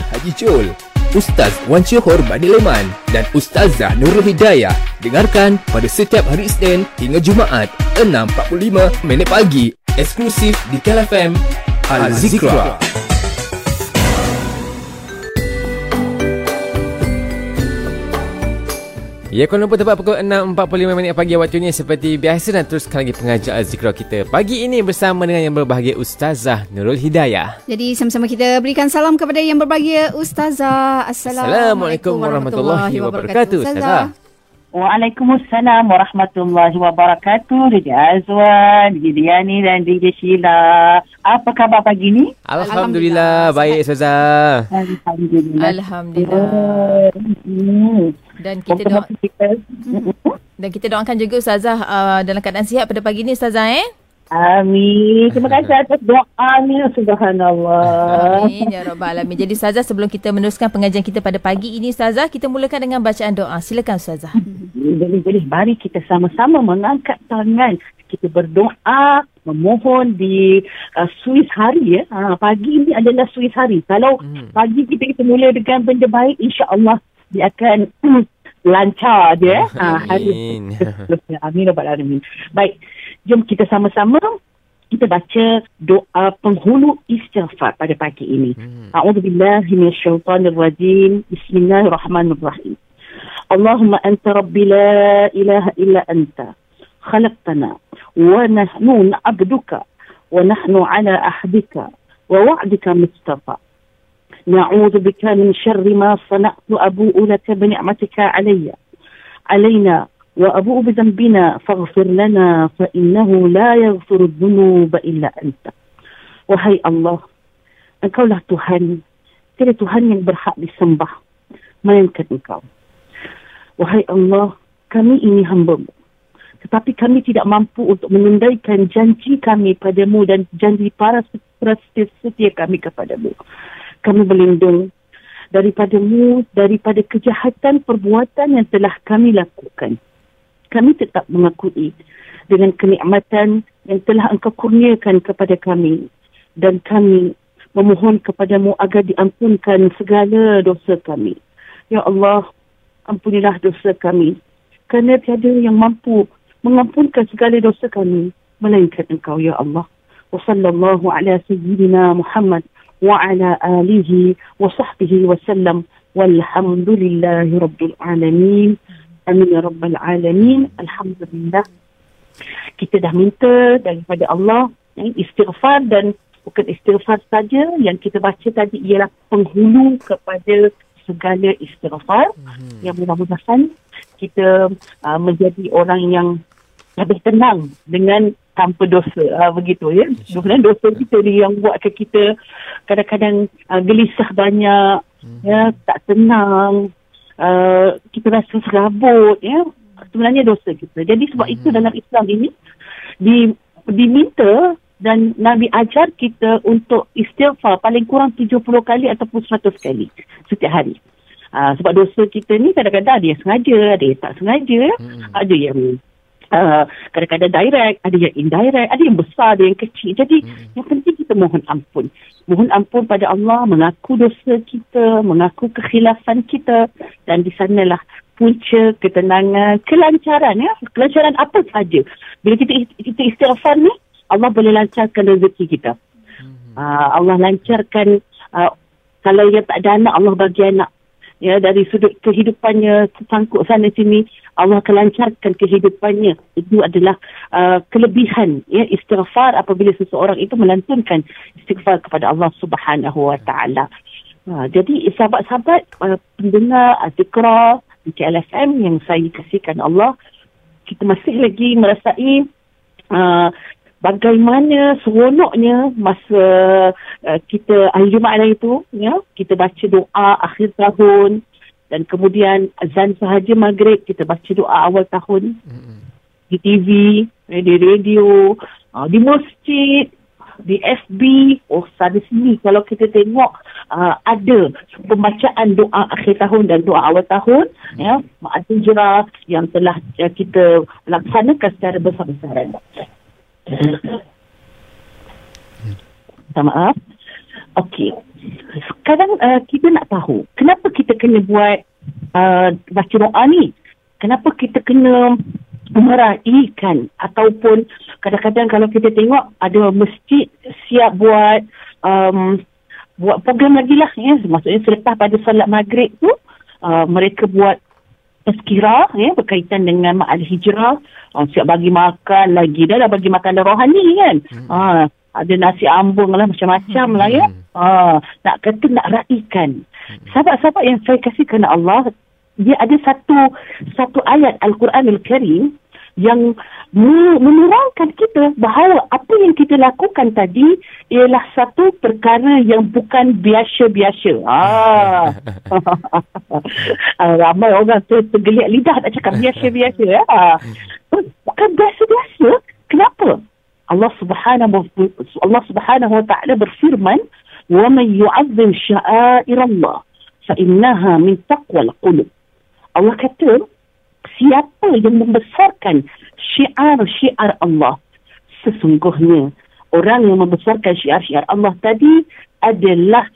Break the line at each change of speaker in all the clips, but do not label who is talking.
Haji Chol, Ustaz Wan Johor Bani Leman dan Ustazah Nurul Hidayah. Dengarkan pada setiap hari Isnin hingga Jumaat 6.45 minit pagi. Eksklusif di KLFM Al-Zikra.
Ya, Kuala Lumpur tepat pukul 6.45 minit pagi waktunya seperti biasa dan teruskan lagi pengajar Al-Zikra kita. Pagi ini bersama dengan yang berbahagia Ustazah Nurul Hidayah.
Jadi sama-sama kita berikan salam kepada yang berbahagia Ustazah.
Assalamualaikum warahmatullahi wabarakatuh. Ustazah.
Waalaikumsalam warahmatullahi wabarakatuh. DJ Azwan, DJ Diani dan DJ Sheila. Apa khabar pagi ni?
Alhamdulillah, baik Ustazah.
Alhamdulillah.
Alhamdulillah.
Hmm.
Dan kita doa,
Moga-moga kita
dan kita doakan juga Ustazah uh, dalam keadaan sihat pada pagi ni Ustazah eh.
Amin. Terima kasih atas doanya. Subhanallah.
Amin ya rabbal alamin. Jadi Ustazah sebelum kita meneruskan pengajian kita pada pagi ini Ustazah, kita mulakan dengan bacaan doa. Silakan Ustazah.
Jadi, jadi mari kita sama-sama mengangkat tangan. Kita berdoa, memohon di uh, Swiss hari ya. Ha, pagi ni adalah Swiss hari. Kalau
Hmm.
pagi kita kita mula dengan benda baik, insya-Allah dia akan lancar dia. Ha, hari
Amin.
Amin. Baik, jom kita sama-sama kita baca doa penghulu istighfar pada pagi ini.
Hmm.
A'udzubillahi minasyaitonirrajim. Bismillahirrahmanirrahim. اللهم أنت ربي لا إله إلا أنت خلقتنا ونحن عبدك ونحن على عهدك ووعدك مصطفى نعوذ بك من شر ما صنعت أبوء لك بنعمتك علي علينا وأبوء بذنبنا فاغفر لنا فإنه لا يغفر الذنوب إلا أنت وهي الله Engkaulah Tuhan Tiada Tuhan yang berhak disembah Melainkan Engkau Wahai Allah Kami ini hambamu Tetapi kami tidak mampu untuk menundaikan janji kami padamu dan janji para setia kami kepadamu. Kami berlindung daripadamu, daripada kejahatan perbuatan yang telah kami lakukan. Kami tetap mengakui dengan kenikmatan yang telah engkau kurniakan kepada kami. Dan kami memohon kepadamu agar diampunkan segala dosa kami. Ya Allah, ampunilah dosa kami. Kerana tiada yang mampu mengampunkan segala dosa kami. Melainkan engkau, Ya Allah. Wa sallallahu ala sayyidina Muhammad wa ala alihi wa sahbihi wa sallam. Walhamdulillahi rabbil alamin. Amin ya rabbal alamin. Alhamdulillah. Kita dah minta daripada Allah eh, istighfar dan bukan istighfar saja yang kita baca tadi ialah penghulu kepada segala istighfar
Hmm.
yang mudah-mudahan kita uh, menjadi orang yang lebih tenang dengan tanpa dosa uh, begitu ya. Sebenarnya dosa kita ni yang buatkan kita kadang-kadang uh, gelisah banyak ya, tak tenang, uh, kita rasa serabut ya. Sebenarnya dosa kita. Jadi sebab itu dalam Islam ini di diminta dan Nabi ajar kita untuk istighfar paling kurang 70 kali ataupun 100 kali setiap hari. Uh, sebab dosa kita ni kadang-kadang ada yang sengaja, ada yang tak sengaja,
Hmm.
ada yang uh, kadang-kadang direct, ada yang indirect, ada yang besar, ada yang kecil. Jadi
Hmm.
yang penting kita mohon ampun. Mohon ampun pada Allah, mengaku dosa kita, mengaku kekhilafan kita dan di sanalah punca ketenangan, kelancaran ya. Kelancaran apa saja. Bila kita kita istighfar ni, Allah boleh lancarkan rezeki kita. Uh, Allah lancarkan uh, kalau yang tak ada anak Allah bagi anak. Ya dari sudut kehidupannya tersangkut sana sini Allah akan lancarkan kehidupannya. Itu adalah uh, kelebihan ya istighfar apabila seseorang itu melantunkan istighfar kepada Allah Subhanahu wa taala. Uh, jadi sahabat-sahabat uh, pendengar Azikra di KLFM yang saya kasihkan Allah kita masih lagi merasai uh, bagaimana seronoknya masa uh, kita hari Jumaat hari itu ya kita baca doa akhir tahun. Dan kemudian azan sahaja maghrib kita baca doa awal tahun.
Hmm.
di TV eh, di radio uh, di masjid di FB oh sana sini kalau kita tengok uh, ada pembacaan doa akhir tahun dan doa awal tahun ya. Mak Hijrah yang telah uh, kita laksanakan secara besar-besaran Minta maaf. Okey. sekarang uh, kita nak tahu kenapa kita kena buat uh, baca doa ni kenapa kita kena meraihkan ataupun kadang-kadang kalau kita tengok ada masjid siap buat um, buat program lagi lah ya. maksudnya selepas pada salat maghrib tu uh, mereka buat tazkirah ya berkaitan dengan ma'al hijrah uh, siap bagi makan lagi dah dah bagi makan dah rohani kan hmm. uh, ada nasi ambung lah macam-macam hmm. lah ya uh, nak kata nak raikan hmm. sahabat-sahabat yang saya kasih kerana Allah dia ada satu satu ayat Al-Quran Al-Karim yang menerangkan kita bahawa apa yang kita lakukan tadi ialah satu perkara yang bukan biasa-biasa. Ah. ah ramai orang tu tergeliat lidah tak cakap biasa-biasa. Ah. Bukan biasa-biasa. Kenapa? Allah Subhanahu Allah Subhanahu wa taala berfirman, "Wa man yu'azzim sya'air Allah, fa innaha min taqwal qulub." Allah kata siapa yang membesarkan syiar-syiar Allah? Sesungguhnya orang yang membesarkan syiar-syiar Allah tadi adalah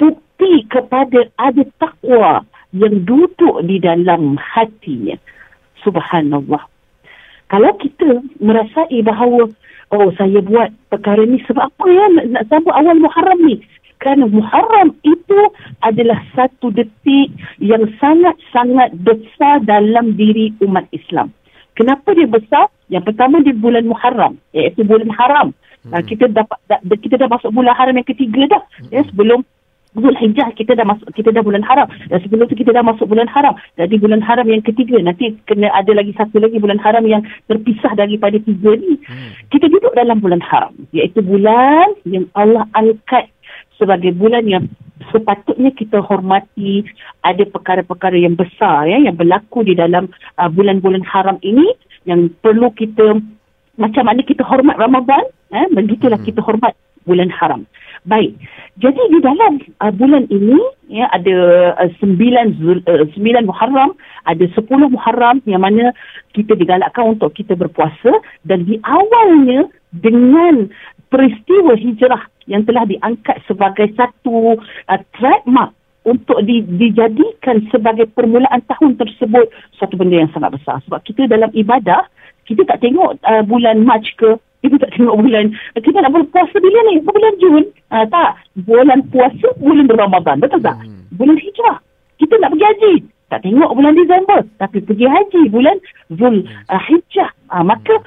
bukti kepada ada takwa yang duduk di dalam hatinya. Subhanallah. Kalau kita merasai bahawa oh saya buat perkara ni sebab apa ya? Nak, nak sambut awal Muharram ni kerana Muharram itu adalah satu detik yang sangat-sangat besar dalam diri umat Islam. Kenapa dia besar? Yang pertama di bulan Muharram, iaitu bulan haram. Hmm. Kita dapat da, kita dah masuk bulan haram yang ketiga dah. Hmm. Ya, sebelum bulan hijjah kita dah masuk kita dah bulan haram. Dan sebelum tu kita dah masuk bulan haram. Jadi bulan haram yang ketiga nanti kena ada lagi satu lagi bulan haram yang terpisah daripada tiga ni. Hmm. Kita duduk dalam bulan haram, iaitu bulan yang Allah angkat sebagai bulan yang sepatutnya kita hormati ada perkara-perkara yang besar ya yang berlaku di dalam uh, bulan-bulan haram ini yang perlu kita macam mana kita hormat Ramadan eh begitulah hmm. kita hormat bulan haram. Baik. Jadi di dalam uh, bulan ini ya ada uh, sembilan uh, sembilan Muharram, ada sepuluh Muharram yang mana kita digalakkan untuk kita berpuasa dan di awalnya dengan peristiwa hijrah yang telah diangkat sebagai satu uh, trademark untuk di, dijadikan sebagai permulaan tahun tersebut. Satu benda yang sangat besar. Sebab kita dalam ibadah kita tak tengok uh, bulan Mac ke kita tak tengok bulan kita nak berpuasa bila ni? Bulan Jun. Uh, tak. Bulan puasa bulan Ramadan. Betul tak? Hmm. bulan hijrah. Kita nak pergi haji tak tengok bulan Disember tapi pergi haji bulan Zul uh, Hijjah uh, maka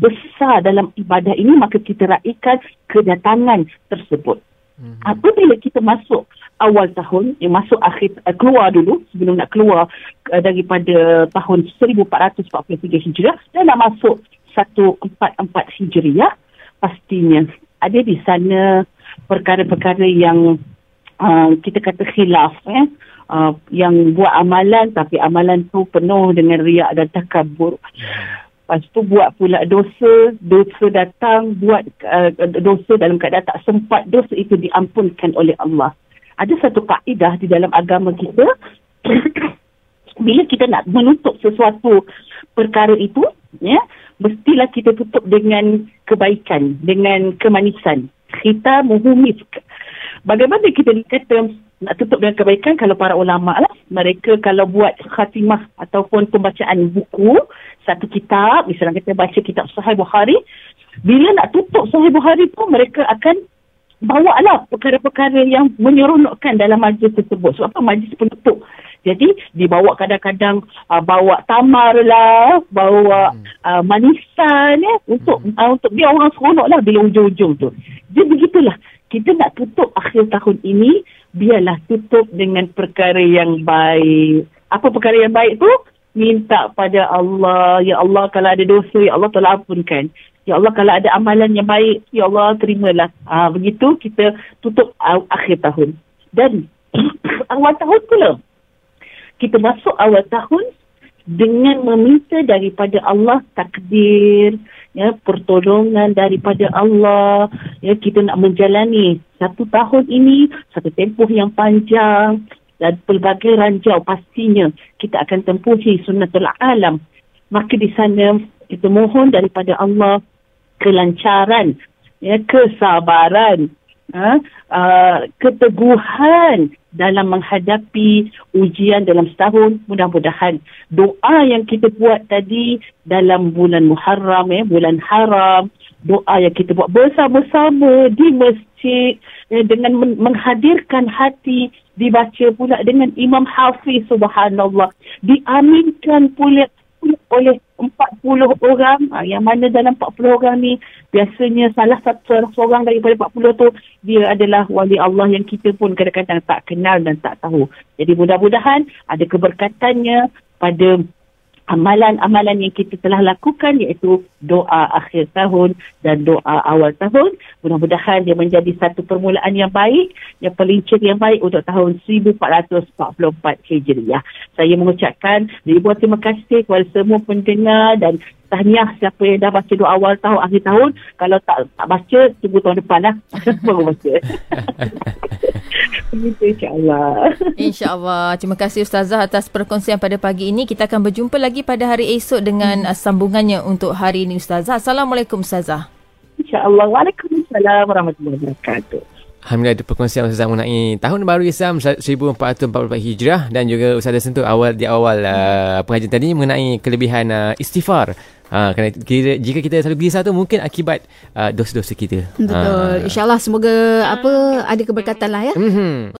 besar dalam ibadah ini maka kita raikan kedatangan tersebut. Mm-hmm. Apabila kita masuk awal tahun, yang masuk akhir uh, keluar dulu sebelum nak keluar uh, daripada tahun 1443 Hijriah dan nak masuk 144 Hijriah, pastinya ada di sana perkara-perkara yang uh, kita kata khilaf eh? uh, yang buat amalan tapi amalan tu penuh dengan riak dan takabur. Mm-hmm. Lepas tu buat pula dosa, dosa datang, buat uh, dosa dalam keadaan tak sempat, dosa itu diampunkan oleh Allah. Ada satu kaedah di dalam agama kita, bila kita nak menutup sesuatu perkara itu, ya, mestilah kita tutup dengan kebaikan, dengan kemanisan. Kita muhumis. Bagaimana kita kata nak tutup dengan kebaikan kalau para ulama lah. Mereka kalau buat khatimah ataupun pembacaan buku, satu kitab, misalnya kita baca kitab Sahih Bukhari, bila nak tutup Sahih Bukhari tu mereka akan bawa lah perkara-perkara yang menyeronokkan dalam majlis tersebut. Sebab apa majlis penutup. Jadi dibawa kadang-kadang uh, bawa tamar lah, bawa hmm. uh, manisan ya, untuk hmm. uh, untuk biar orang seronok lah bila ujung-ujung tu. Jadi begitulah. Kita nak tutup akhir tahun ini, biarlah tutup dengan perkara yang baik. Apa perkara yang baik tu? minta pada Allah, Ya Allah kalau ada dosa, Ya Allah telah ampunkan. Ya Allah kalau ada amalan yang baik, Ya Allah terimalah. Ha, begitu kita tutup akhir tahun. Dan awal tahun pula, kita masuk awal tahun dengan meminta daripada Allah takdir, ya pertolongan daripada Allah, ya kita nak menjalani satu tahun ini, satu tempoh yang panjang, dan pelbagai ranjau pastinya kita akan tempuhi sunnatul alam. Maka di sana kita mohon daripada Allah kelancaran, ya, kesabaran ha, uh, keteguhan dalam menghadapi ujian dalam setahun. Mudah-mudahan doa yang kita buat tadi dalam bulan Muharram ya bulan haram doa yang kita buat bersama-sama di masjid ya, dengan men- menghadirkan hati dibaca pula dengan Imam Hafiz subhanallah diaminkan pula oleh 40 orang ha, yang mana dalam 40 orang ni biasanya salah satu seorang daripada 40 tu dia adalah wali Allah yang kita pun kadang-kadang tak kenal dan tak tahu. Jadi mudah-mudahan ada keberkatannya pada amalan-amalan yang kita telah lakukan iaitu doa akhir tahun dan doa awal tahun. Mudah-mudahan dia menjadi satu permulaan yang baik, yang pelincir yang baik untuk tahun 1444 Hijriah. Saya mengucapkan ribuan terima kasih kepada semua pendengar dan tahniah siapa yang dah baca doa awal tahun, akhir tahun. Kalau tak tak baca, tunggu tahun depan lah. Baca. InsyaAllah.
InsyaAllah. Terima kasih Ustazah atas perkongsian pada pagi ini. Kita akan berjumpa lagi pada hari esok dengan hmm. sambungannya untuk hari ini Ustazah. Assalamualaikum Ustazah.
InsyaAllah. Waalaikumsalam warahmatullahi wabarakatuh.
Alhamdulillah ada perkongsian Ustazah mengenai tahun baru Islam 1444 Hijrah dan juga Ustazah sentuh awal di awal uh, pengajian tadi mengenai kelebihan uh, istighfar. Ha, kerana kita, jika kita selalu gelisah tu mungkin akibat uh, dosa-dosa kita.
Betul.
Ha.
InsyaAllah semoga apa ada keberkatan lah ya.
Mm-hmm.